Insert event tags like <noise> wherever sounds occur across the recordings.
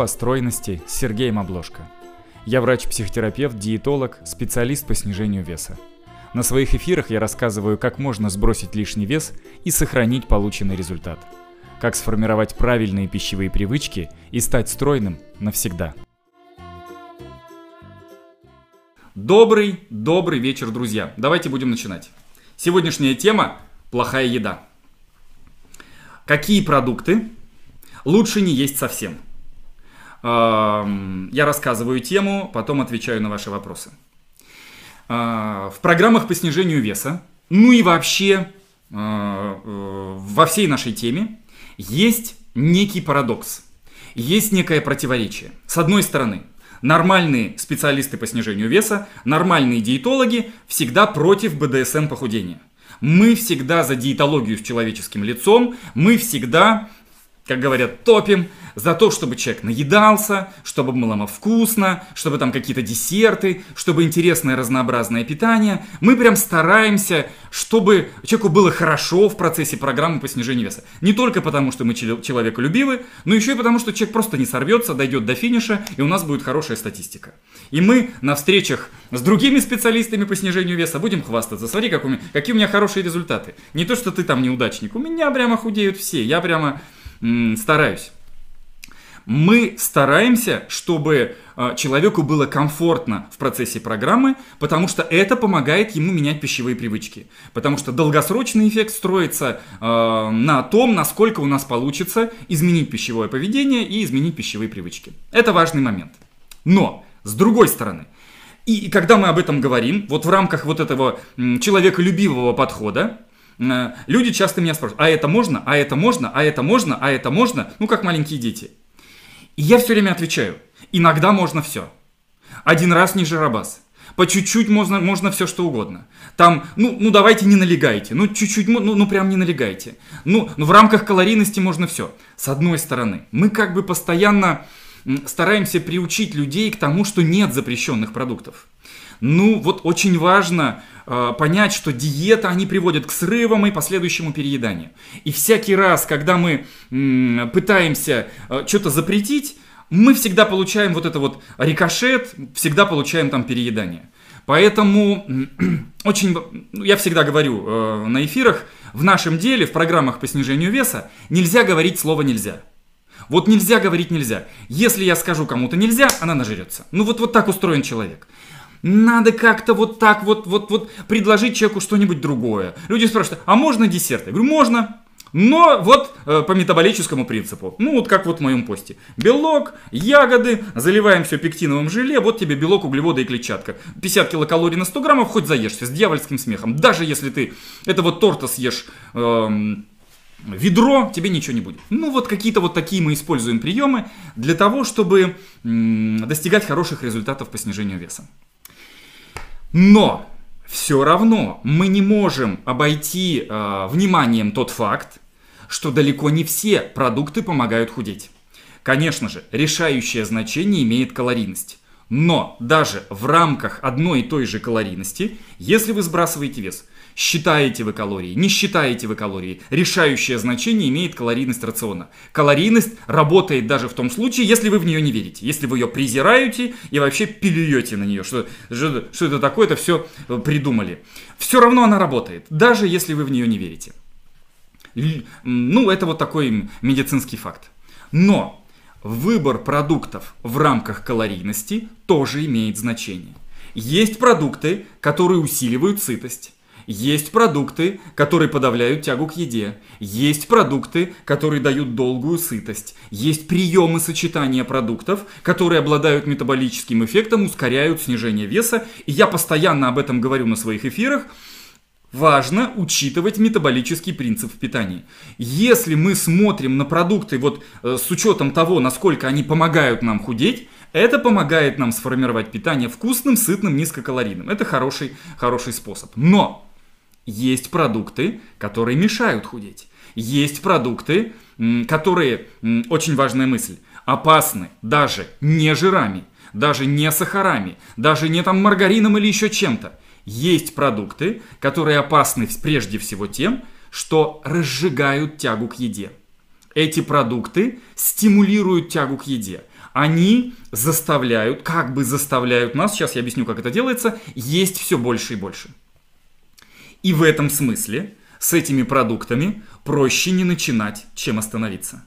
о стройности с Сергеем Обложко. Я врач-психотерапевт, диетолог, специалист по снижению веса. На своих эфирах я рассказываю, как можно сбросить лишний вес и сохранить полученный результат. Как сформировать правильные пищевые привычки и стать стройным навсегда. Добрый, добрый вечер, друзья. Давайте будем начинать. Сегодняшняя тема – плохая еда. Какие продукты лучше не есть совсем? Я рассказываю тему, потом отвечаю на ваши вопросы. А, в программах по снижению веса, ну и вообще а, э, во всей нашей теме есть некий парадокс, есть некое противоречие. С одной стороны, нормальные специалисты по снижению веса, нормальные диетологи всегда против БДСМ похудения. Мы всегда за диетологию с человеческим лицом, мы всегда как говорят, топим за то, чтобы человек наедался, чтобы было вкусно, чтобы там какие-то десерты, чтобы интересное разнообразное питание. Мы прям стараемся, чтобы человеку было хорошо в процессе программы по снижению веса. Не только потому, что мы человеколюбивы, но еще и потому, что человек просто не сорвется, дойдет до финиша, и у нас будет хорошая статистика. И мы на встречах с другими специалистами по снижению веса будем хвастаться. Смотри, как у меня, какие у меня хорошие результаты. Не то, что ты там неудачник. У меня прямо худеют все. Я прямо стараюсь. Мы стараемся, чтобы а, человеку было комфортно в процессе программы, потому что это помогает ему менять пищевые привычки. Потому что долгосрочный эффект строится э, на том, насколько у нас получится изменить пищевое поведение и изменить пищевые привычки. Это важный момент. Но, с другой стороны, и когда мы об этом говорим, вот в рамках вот этого человеколюбивого подхода, Э, люди часто меня спрашивают, а это можно, а это можно, а это можно, а это можно, ну как маленькие дети. И я все время отвечаю, иногда можно все. Один раз не жиробас. По чуть-чуть можно, можно все что угодно. Там, ну, ну давайте не налегайте. Ну, чуть-чуть, ну, ну прям не налегайте. Ну, ну, в рамках калорийности можно все. С одной стороны, мы как бы постоянно стараемся приучить людей к тому, что нет запрещенных продуктов. Ну, вот очень важно э, понять, что диета, они приводят к срывам и последующему перееданию. И всякий раз, когда мы э, пытаемся э, что-то запретить, мы всегда получаем вот это вот рикошет, всегда получаем там переедание. Поэтому <clears throat> очень, ну, я всегда говорю э, на эфирах, в нашем деле, в программах по снижению веса, нельзя говорить слово «нельзя». Вот нельзя говорить нельзя. Если я скажу кому-то нельзя, она нажрется. Ну вот, вот так устроен человек. Надо как-то вот так вот, вот, вот предложить человеку что-нибудь другое. Люди спрашивают, а можно десерт? Я говорю, можно. Но вот э, по метаболическому принципу. Ну, вот как вот в моем посте. Белок, ягоды, заливаем все пектиновым желе, вот тебе белок, углеводы и клетчатка. 50 килокалорий на 100 граммов, хоть заешься, с дьявольским смехом. Даже если ты это вот торта съешь... Эм, ведро, тебе ничего не будет. Ну вот какие-то вот такие мы используем приемы для того, чтобы достигать хороших результатов по снижению веса. Но все равно мы не можем обойти э, вниманием тот факт, что далеко не все продукты помогают худеть. Конечно же, решающее значение имеет калорийность. Но даже в рамках одной и той же калорийности, если вы сбрасываете вес – Считаете вы калории, не считаете вы калории. Решающее значение имеет калорийность рациона. Калорийность работает даже в том случае, если вы в нее не верите. Если вы ее презираете и вообще плюете на нее, что, что, это такое, это все придумали. Все равно она работает, даже если вы в нее не верите. Ну, это вот такой медицинский факт. Но выбор продуктов в рамках калорийности тоже имеет значение. Есть продукты, которые усиливают сытость. Есть продукты, которые подавляют тягу к еде. Есть продукты, которые дают долгую сытость. Есть приемы сочетания продуктов, которые обладают метаболическим эффектом, ускоряют снижение веса. И я постоянно об этом говорю на своих эфирах. Важно учитывать метаболический принцип в питании. Если мы смотрим на продукты вот э, с учетом того, насколько они помогают нам худеть, это помогает нам сформировать питание вкусным, сытным, низкокалорийным. Это хороший, хороший способ. Но есть продукты, которые мешают худеть. Есть продукты, которые, очень важная мысль, опасны даже не жирами, даже не сахарами, даже не там маргарином или еще чем-то. Есть продукты, которые опасны прежде всего тем, что разжигают тягу к еде. Эти продукты стимулируют тягу к еде. они заставляют, как бы заставляют нас, сейчас я объясню, как это делается, есть все больше и больше. И в этом смысле с этими продуктами проще не начинать, чем остановиться.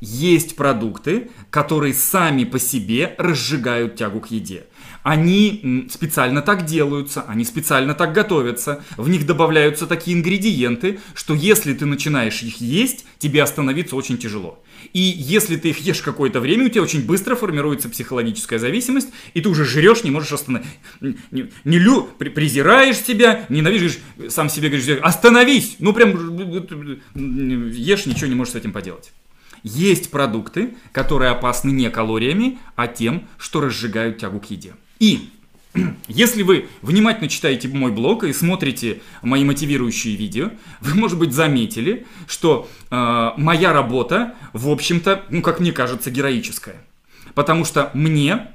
Есть продукты, которые сами по себе разжигают тягу к еде. Они специально так делаются, они специально так готовятся, в них добавляются такие ингредиенты, что если ты начинаешь их есть, тебе остановиться очень тяжело. И если ты их ешь какое-то время, у тебя очень быстро формируется психологическая зависимость, и ты уже жрешь, не можешь остановиться. Не, не лю, презираешь себя, ненавидишь, сам себе говоришь, остановись! Ну прям ешь, ничего не можешь с этим поделать. Есть продукты, которые опасны не калориями, а тем, что разжигают тягу к еде. И если вы внимательно читаете мой блог и смотрите мои мотивирующие видео, вы, может быть, заметили, что э, моя работа, в общем-то, ну, как мне кажется, героическая. Потому что мне,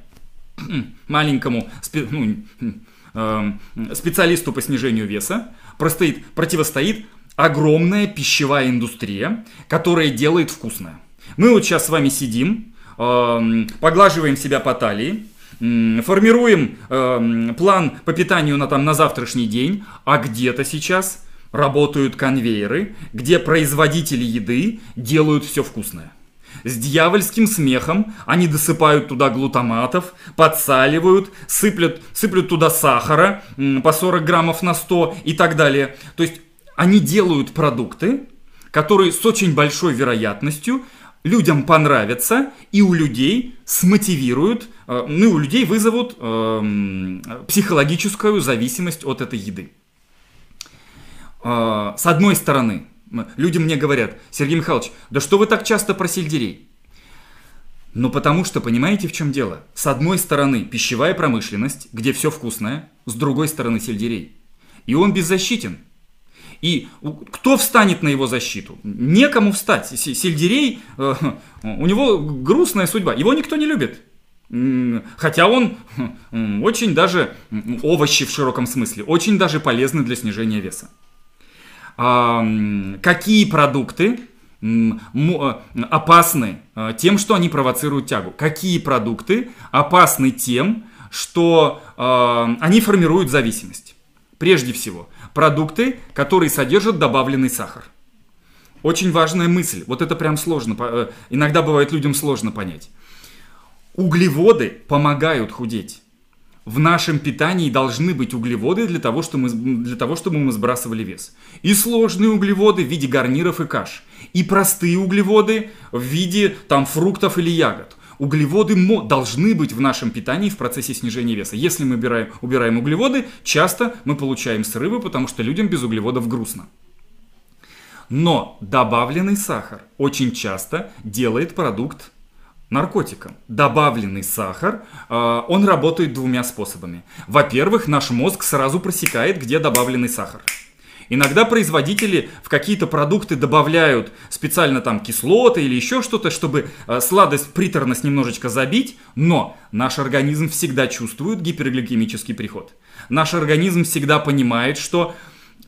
<clears throat> маленькому спе- ну, э, специалисту по снижению веса, простоит, противостоит огромная пищевая индустрия, которая делает вкусное. Мы вот сейчас с вами сидим, э, поглаживаем себя по талии, формируем э, план по питанию на, там, на завтрашний день, а где-то сейчас работают конвейеры, где производители еды делают все вкусное. С дьявольским смехом они досыпают туда глутаматов, подсаливают, сыплют, сыплют туда сахара по 40 граммов на 100 и так далее. То есть они делают продукты, которые с очень большой вероятностью людям понравятся и у людей смотивируют, ну и у людей вызовут э, психологическую зависимость от этой еды. Э, с одной стороны, люди мне говорят, Сергей Михайлович, да что вы так часто про сельдерей? Ну потому что, понимаете, в чем дело? С одной стороны пищевая промышленность, где все вкусное, с другой стороны сельдерей. И он беззащитен. И кто встанет на его защиту? Некому встать. Сельдерей, э, <laughs> у него грустная судьба. Его никто не любит. Хотя он очень даже, овощи в широком смысле, очень даже полезны для снижения веса. Какие продукты э, опасны э, тем, что они провоцируют тягу? Какие продукты опасны тем, что они формируют зависимость? Прежде всего, продукты, которые содержат добавленный сахар. Очень важная мысль. Вот это прям сложно. Э, иногда бывает людям сложно понять. Углеводы помогают худеть. В нашем питании должны быть углеводы для того, чтобы мы, для того, чтобы мы сбрасывали вес. И сложные углеводы в виде гарниров и каш. И простые углеводы в виде там, фруктов или ягод. Углеводы должны быть в нашем питании в процессе снижения веса. Если мы убираем, убираем углеводы, часто мы получаем срывы, потому что людям без углеводов грустно. Но добавленный сахар очень часто делает продукт наркотиком. Добавленный сахар, э, он работает двумя способами. Во-первых, наш мозг сразу просекает, где добавленный сахар. Иногда производители в какие-то продукты добавляют специально там кислоты или еще что-то, чтобы э, сладость, приторность немножечко забить, но наш организм всегда чувствует гипергликемический приход. Наш организм всегда понимает, что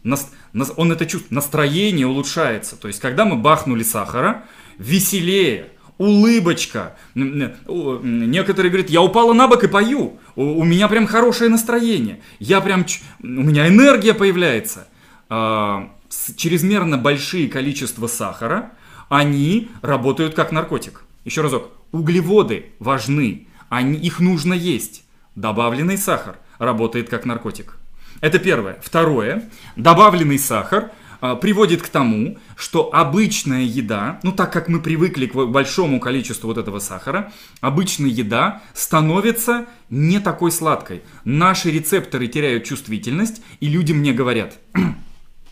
он это чувствует, настроение улучшается. То есть, когда мы бахнули сахара, веселее, улыбочка. Некоторые говорят, я упала на бок и пою. У меня прям хорошее настроение. Я прям, у меня энергия появляется. А, чрезмерно большие количества сахара, они работают как наркотик. Еще разок, углеводы важны, они, их нужно есть. Добавленный сахар работает как наркотик. Это первое. Второе, добавленный сахар приводит к тому, что обычная еда, ну так как мы привыкли к большому количеству вот этого сахара, обычная еда становится не такой сладкой. Наши рецепторы теряют чувствительность, и люди мне говорят,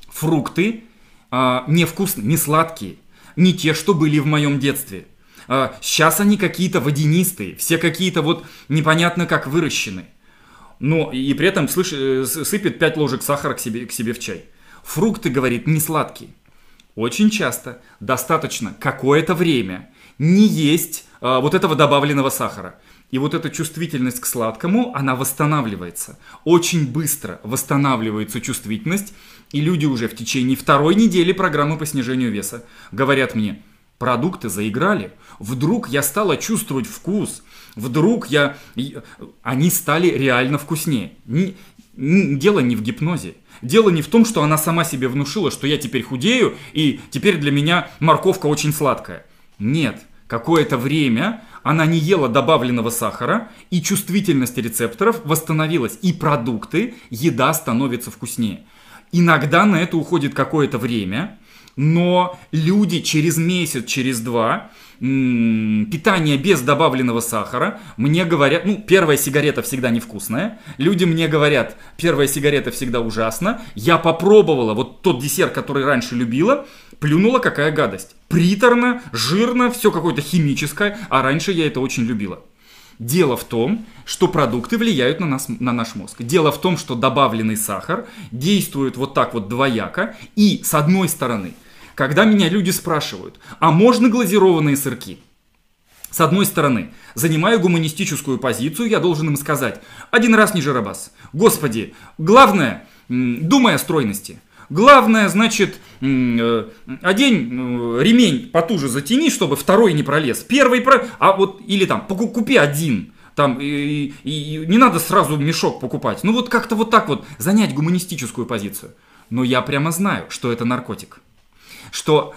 фрукты а, невкусные, не сладкие, не те, что были в моем детстве. А, сейчас они какие-то водянистые, все какие-то вот непонятно как выращены. Но и при этом слышь, э, сыпет 5 ложек сахара к себе, к себе в чай. Фрукты, говорит, не сладкие. Очень часто достаточно какое-то время не есть а, вот этого добавленного сахара. И вот эта чувствительность к сладкому, она восстанавливается. Очень быстро восстанавливается чувствительность, и люди уже в течение второй недели программы по снижению веса говорят мне, продукты заиграли. Вдруг я стала чувствовать вкус. Вдруг я... Они стали реально вкуснее. Дело не в гипнозе. Дело не в том, что она сама себе внушила, что я теперь худею, и теперь для меня морковка очень сладкая. Нет, какое-то время она не ела добавленного сахара, и чувствительность рецепторов восстановилась, и продукты, еда становится вкуснее. Иногда на это уходит какое-то время, но люди через месяц, через два питание без добавленного сахара, мне говорят, ну, первая сигарета всегда невкусная, люди мне говорят, первая сигарета всегда ужасна, я попробовала вот тот десерт, который раньше любила, плюнула, какая гадость. Приторно, жирно, все какое-то химическое, а раньше я это очень любила. Дело в том, что продукты влияют на, нас, на наш мозг. Дело в том, что добавленный сахар действует вот так вот двояко. И с одной стороны, когда меня люди спрашивают, а можно глазированные сырки? С одной стороны, занимая гуманистическую позицию, я должен им сказать, один раз не жиробас. Господи, главное, думай о стройности. Главное, значит, э, одень э, ремень потуже затяни, чтобы второй не пролез. Первый про... А вот, или там, купи один. Там, и, и, и не надо сразу мешок покупать. Ну вот как-то вот так вот занять гуманистическую позицию. Но я прямо знаю, что это наркотик. Что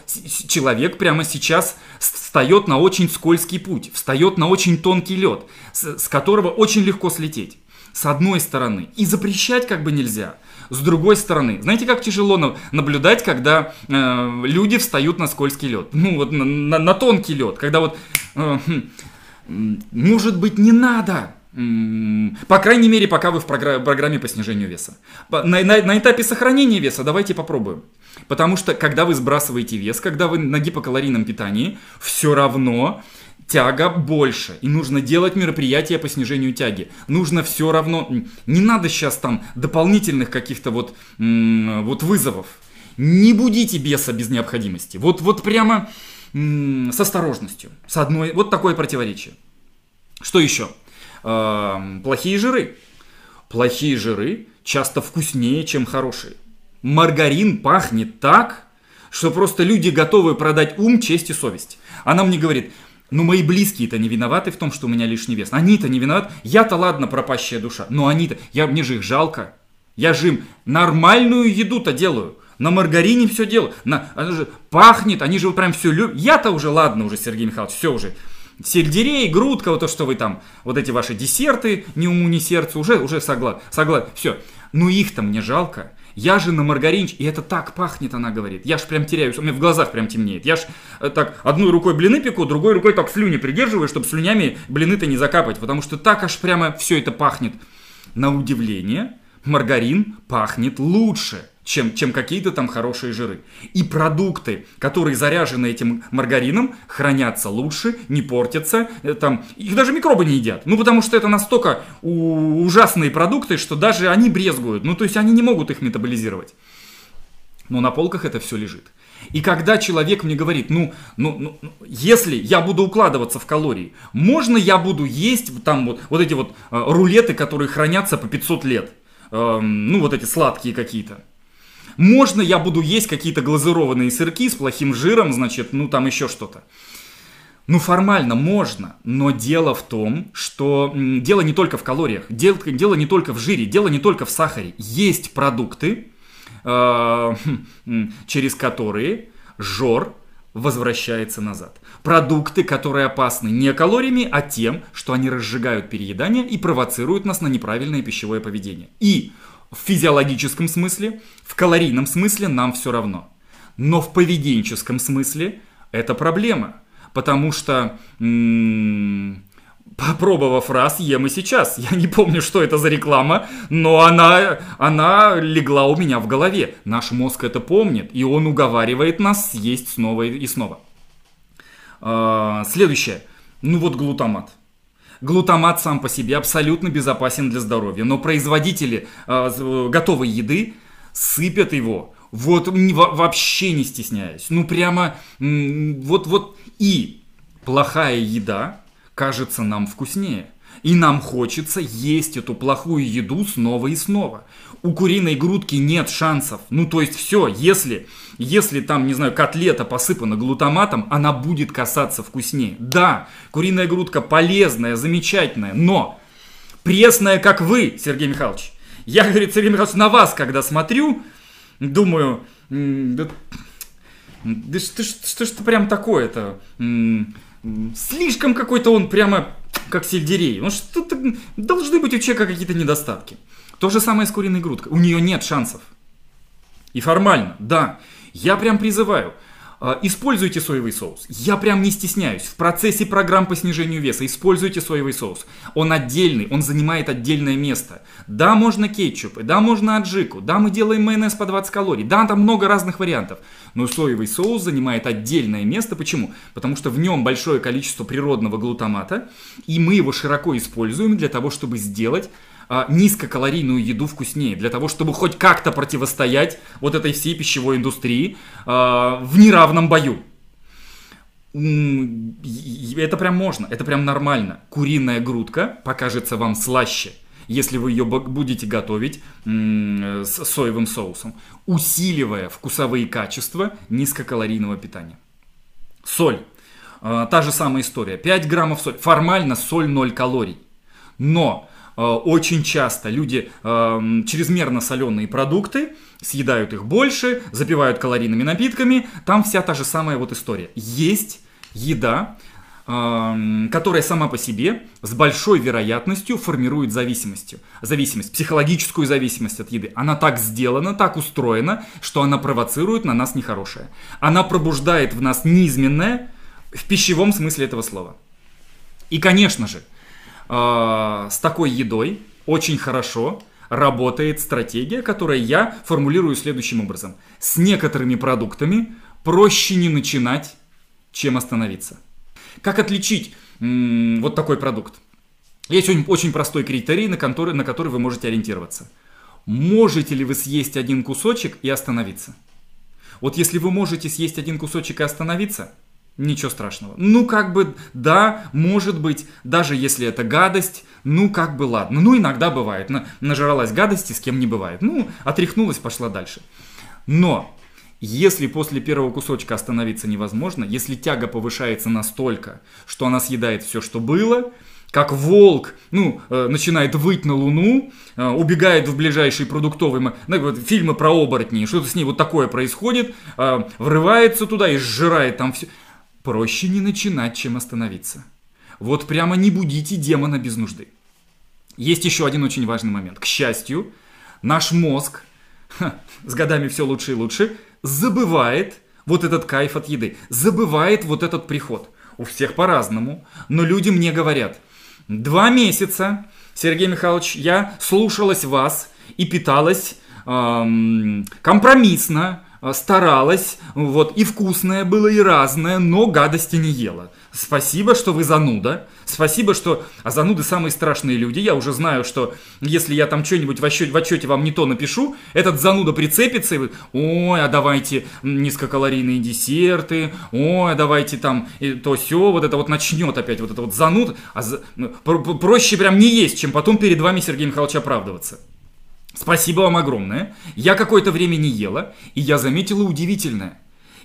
человек прямо сейчас встает на очень скользкий путь, встает на очень тонкий лед, с, с которого очень легко слететь. С одной стороны. И запрещать как бы нельзя – с другой стороны, знаете, как тяжело наблюдать, когда э, люди встают на скользкий лед? Ну, вот на, на, на тонкий лед, когда вот, э, хм, может быть, не надо. По крайней мере, пока вы в программе по снижению веса. На, на, на этапе сохранения веса давайте попробуем. Потому что, когда вы сбрасываете вес, когда вы на гипокалорийном питании, все равно тяга больше, и нужно делать мероприятия по снижению тяги. Нужно все равно, не надо сейчас там дополнительных каких-то вот, вот вызовов. Не будите беса без необходимости. Вот, вот прямо с осторожностью. С одной, вот такое противоречие. Что еще? Э, плохие жиры. Плохие жиры часто вкуснее, чем хорошие. Маргарин пахнет так, что просто люди готовы продать ум, честь и совесть. Она мне говорит, ну, мои близкие-то не виноваты в том, что у меня лишний вес. Они-то не виноваты. Я-то, ладно, пропащая душа. Но они-то... Я, мне же их жалко. Я же им нормальную еду-то делаю. На маргарине все делаю. На, она же пахнет, они же прям все любят. Я-то уже, ладно уже, Сергей Михайлович, все уже. Сельдерей, грудка, вот то, что вы там, вот эти ваши десерты, ни уму, ни сердцу, уже, уже согласен. Согласен, все. Ну их-то мне жалко. Я же на маргаринч, и это так пахнет, она говорит. Я ж прям теряюсь, у меня в глазах прям темнеет. Я ж э, так одной рукой блины пеку, другой рукой так слюни придерживаю, чтобы слюнями блины-то не закапать, потому что так аж прямо все это пахнет. На удивление, маргарин пахнет лучше чем, чем какие-то там хорошие жиры. И продукты, которые заряжены этим маргарином, хранятся лучше, не портятся, э, там, их даже микробы не едят. Ну, потому что это настолько ужасные продукты, что даже они брезгуют. Ну, то есть они не могут их метаболизировать. Но на полках это все лежит. И когда человек мне говорит, ну, ну, ну, ну если я буду укладываться в калории, можно я буду есть там вот, вот эти вот э, рулеты, которые хранятся по 500 лет? Э, ну, вот эти сладкие какие-то. Можно я буду есть какие-то глазированные сырки с плохим жиром, значит, ну там еще что-то. Ну, формально можно, но дело в том, что дело не только в калориях, дело, дело не только в жире, дело не только в сахаре. Есть продукты, э, через которые жор возвращается назад. Продукты, которые опасны не калориями, а тем, что они разжигают переедание и провоцируют нас на неправильное пищевое поведение. И в физиологическом смысле, в калорийном смысле нам все равно. Но в поведенческом смысле это проблема. Потому что, попробовав раз, ем и сейчас. Я не помню, что это за реклама, но она, она легла у меня в голове. Наш мозг это помнит, и он уговаривает нас съесть снова и снова. А, следующее. Ну вот глутамат. Глутамат сам по себе абсолютно безопасен для здоровья, но производители э, готовой еды сыпят его вот не, вообще не стесняясь. Ну прямо вот вот и плохая еда кажется нам вкуснее. И нам хочется есть эту плохую еду снова и снова. У куриной грудки нет шансов. Ну, то есть все, если, если там, не знаю, котлета посыпана глутаматом, она будет касаться вкуснее. Да, куриная грудка полезная, замечательная, но пресная, как вы, Сергей Михайлович. Я, говорит, Сергей Михайлович, на вас, когда смотрю, думаю, да, да что, что, что, прям такое-то? Слишком какой-то он прямо как сельдерей. Ну что-то должны быть у человека какие-то недостатки. То же самое с куриной грудкой. У нее нет шансов. И формально, да. Я прям призываю. А, используйте соевый соус. Я прям не стесняюсь. В процессе программ по снижению веса используйте соевый соус. Он отдельный, он занимает отдельное место. Да, можно кетчупы, да, можно аджику, да, мы делаем майонез по 20 калорий, да, там много разных вариантов. Но соевый соус занимает отдельное место. Почему? Потому что в нем большое количество природного глутамата, и мы его широко используем для того, чтобы сделать а, низкокалорийную еду вкуснее, для того, чтобы хоть как-то противостоять вот этой всей пищевой индустрии а, в неравном бою. Это прям можно, это прям нормально. Куриная грудка покажется вам слаще, если вы ее будете готовить с соевым соусом, усиливая вкусовые качества низкокалорийного питания. Соль. А, та же самая история. 5 граммов соли. Формально соль 0 калорий. Но очень часто люди эм, чрезмерно соленые продукты съедают их больше, запивают калорийными напитками. Там вся та же самая вот история. Есть еда, эм, которая сама по себе с большой вероятностью формирует зависимостью. Зависимость, психологическую зависимость от еды. Она так сделана, так устроена, что она провоцирует на нас нехорошее. Она пробуждает в нас низменное в пищевом смысле этого слова. И, конечно же, э, с такой едой очень хорошо работает стратегия, которую я формулирую следующим образом. С некоторыми продуктами проще не начинать, чем остановиться. Как отличить м- вот такой продукт? Есть очень, очень простой критерий, на который, на который вы можете ориентироваться. Можете ли вы съесть один кусочек и остановиться? Вот если вы можете съесть один кусочек и остановиться – Ничего страшного. Ну, как бы, да, может быть, даже если это гадость, ну, как бы, ладно. Ну, иногда бывает. На, нажралась гадости, с кем не бывает. Ну, отряхнулась, пошла дальше. Но, если после первого кусочка остановиться невозможно, если тяга повышается настолько, что она съедает все, что было, как волк, ну, э, начинает выть на луну, э, убегает в ближайший продуктовый, ну, вот, фильмы про оборотни, что-то с ней вот такое происходит, э, врывается туда и сжирает там все. Проще не начинать, чем остановиться. Вот прямо не будите демона без нужды. Есть еще один очень важный момент. К счастью, наш мозг, ха, с годами все лучше и лучше, забывает вот этот кайф от еды, забывает вот этот приход. У всех по-разному, но люди мне говорят, два месяца, Сергей Михайлович, я слушалась вас и питалась эм, компромиссно, старалась, вот, и вкусное было, и разное, но гадости не ела. Спасибо, что вы зануда. Спасибо, что... А зануды самые страшные люди. Я уже знаю, что если я там что-нибудь в отчете, в отчете вам не то напишу, этот зануда прицепится и... Ой, а давайте низкокалорийные десерты. Ой, а давайте там то все Вот это вот начнет опять вот это вот зануд. А за... Ну, проще прям не есть, чем потом перед вами Сергей Михайлович оправдываться. Спасибо вам огромное. Я какое-то время не ела, и я заметила удивительное.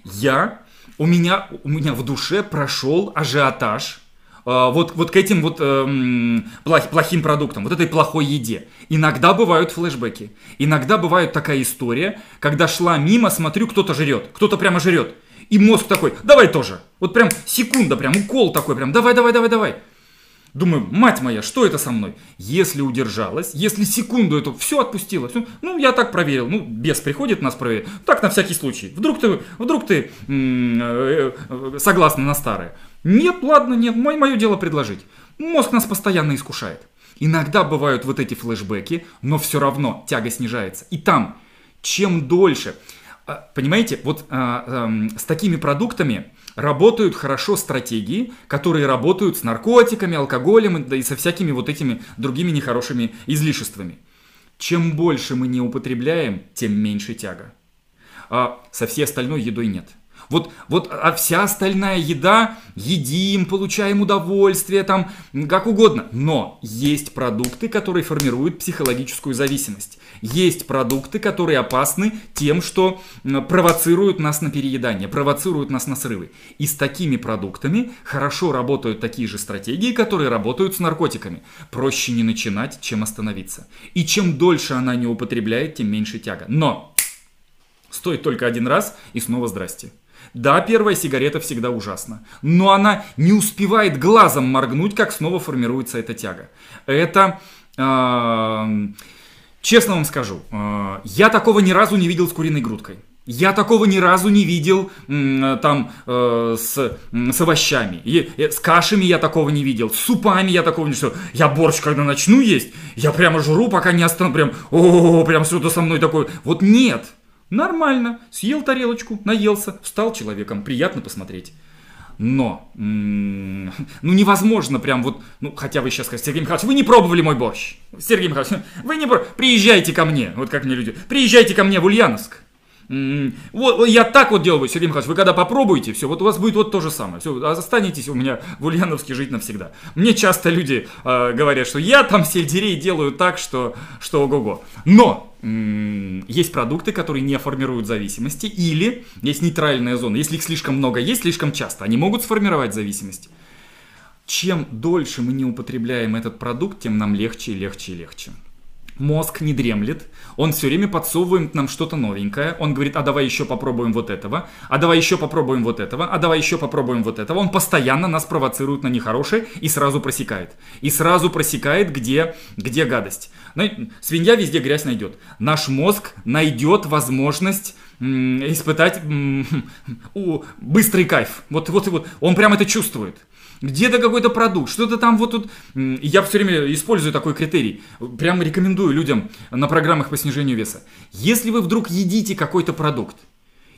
Я, у меня, у меня в душе прошел ажиотаж э, вот, вот к этим вот э, плох, плохим продуктам, вот этой плохой еде. Иногда бывают флешбеки. Иногда бывает такая история, когда шла мимо, смотрю, кто-то жрет, кто-то прямо жрет. И мозг такой, давай тоже. Вот прям секунда, прям укол такой, прям давай, давай, давай, давай. Думаю, мать моя, что это со мной? Если удержалась, если секунду это все отпустила, все, ну я так проверил, ну бес приходит нас проверить, так на всякий случай. Вдруг ты, вдруг ты э, э, согласна на старое? Нет, ладно, нет, мое, мое дело предложить. Мозг нас постоянно искушает. Иногда бывают вот эти флешбеки, но все равно тяга снижается. И там, чем дольше, а, понимаете, вот а, а, с такими продуктами работают хорошо стратегии, которые работают с наркотиками, алкоголем и со всякими вот этими другими нехорошими излишествами. Чем больше мы не употребляем, тем меньше тяга. А со всей остальной едой нет. Вот, вот, а вся остальная еда, едим, получаем удовольствие, там, как угодно. Но есть продукты, которые формируют психологическую зависимость. Есть продукты, которые опасны тем, что провоцируют нас на переедание, провоцируют нас на срывы. И с такими продуктами хорошо работают такие же стратегии, которые работают с наркотиками. Проще не начинать, чем остановиться. И чем дольше она не употребляет, тем меньше тяга. Но стоит только один раз и снова здрасте. Да, первая сигарета всегда ужасна, но она не успевает глазом моргнуть, как снова формируется эта тяга. Это... Э, честно вам скажу, э, я такого ни разу не видел с куриной грудкой. Я такого ни разу не видел там э, с, с овощами. И, и, с кашами я такого не видел. С супами я такого не видел. Я борщ, когда начну есть, я прямо жру, пока не остану. Прям, о, прям что-то со мной такое. Вот нет. Нормально, съел тарелочку, наелся, стал человеком, приятно посмотреть. Но, ну невозможно прям вот, ну хотя вы сейчас скажете, Сергей Михайлович, вы не пробовали мой борщ. Сергей Михайлович, вы не пробовали, приезжайте ко мне, вот как мне люди, приезжайте ко мне в Ульяновск. Вот я так вот делаю, Сергей Михайлович, вы когда попробуете, все, вот у вас будет вот то же самое. Все, останетесь у меня в Ульяновске жить навсегда. Мне часто люди э, говорят, что я там сельдерей делаю так, что, что ого-го. Но м- есть продукты, которые не формируют зависимости, или есть нейтральная зона. Если их слишком много есть, слишком часто, они могут сформировать зависимость. Чем дольше мы не употребляем этот продукт, тем нам легче и легче и легче. Мозг не дремлет, он все время подсовывает нам что-то новенькое. Он говорит, а давай еще попробуем вот этого, а давай еще попробуем вот этого, а давай еще попробуем вот этого. Он постоянно нас провоцирует на нехорошее и сразу просекает. И сразу просекает, где, где гадость. Свинья везде грязь найдет. Наш мозг найдет возможность испытать <laughs> быстрый кайф. Вот, вот, вот. Он прям это чувствует где-то какой-то продукт, что-то там вот тут. Я все время использую такой критерий. Прямо рекомендую людям на программах по снижению веса. Если вы вдруг едите какой-то продукт,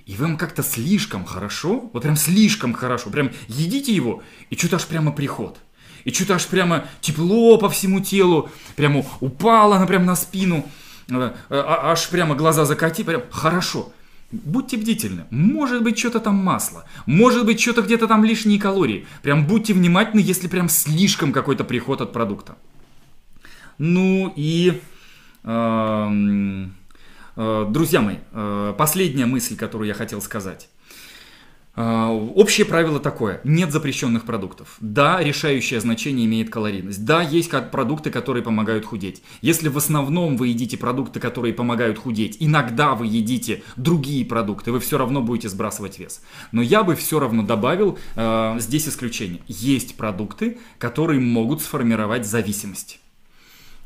и вам как-то слишком хорошо, вот прям слишком хорошо, прям едите его, и что-то аж прямо приход. И что-то аж прямо тепло по всему телу, прямо упало она прямо на спину, э, э, а, аж прямо глаза закати, прям хорошо. Будьте бдительны. Может быть, что-то там масло. Может быть, что-то где-то там лишние калории. Прям будьте внимательны, если прям слишком какой-то приход от продукта. Ну и... Э, э, друзья мои, э, последняя мысль, которую я хотел сказать. А, общее правило такое. Нет запрещенных продуктов. Да, решающее значение имеет калорийность. Да, есть продукты, которые помогают худеть. Если в основном вы едите продукты, которые помогают худеть, иногда вы едите другие продукты, вы все равно будете сбрасывать вес. Но я бы все равно добавил э, здесь исключение. Есть продукты, которые могут сформировать зависимость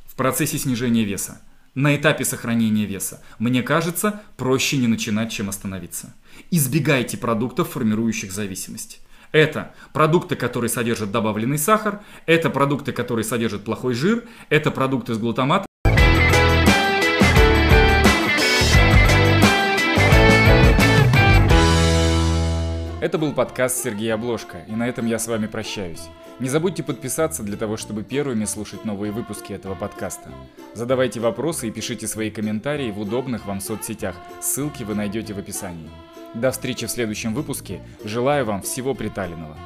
в процессе снижения веса на этапе сохранения веса. Мне кажется, проще не начинать, чем остановиться. Избегайте продуктов, формирующих зависимость. Это продукты, которые содержат добавленный сахар, это продукты, которые содержат плохой жир, это продукты с глутаматом. Это был подкаст Сергея Обложка, и на этом я с вами прощаюсь. Не забудьте подписаться для того, чтобы первыми слушать новые выпуски этого подкаста. Задавайте вопросы и пишите свои комментарии в удобных вам соцсетях. Ссылки вы найдете в описании. До встречи в следующем выпуске. Желаю вам всего приталенного.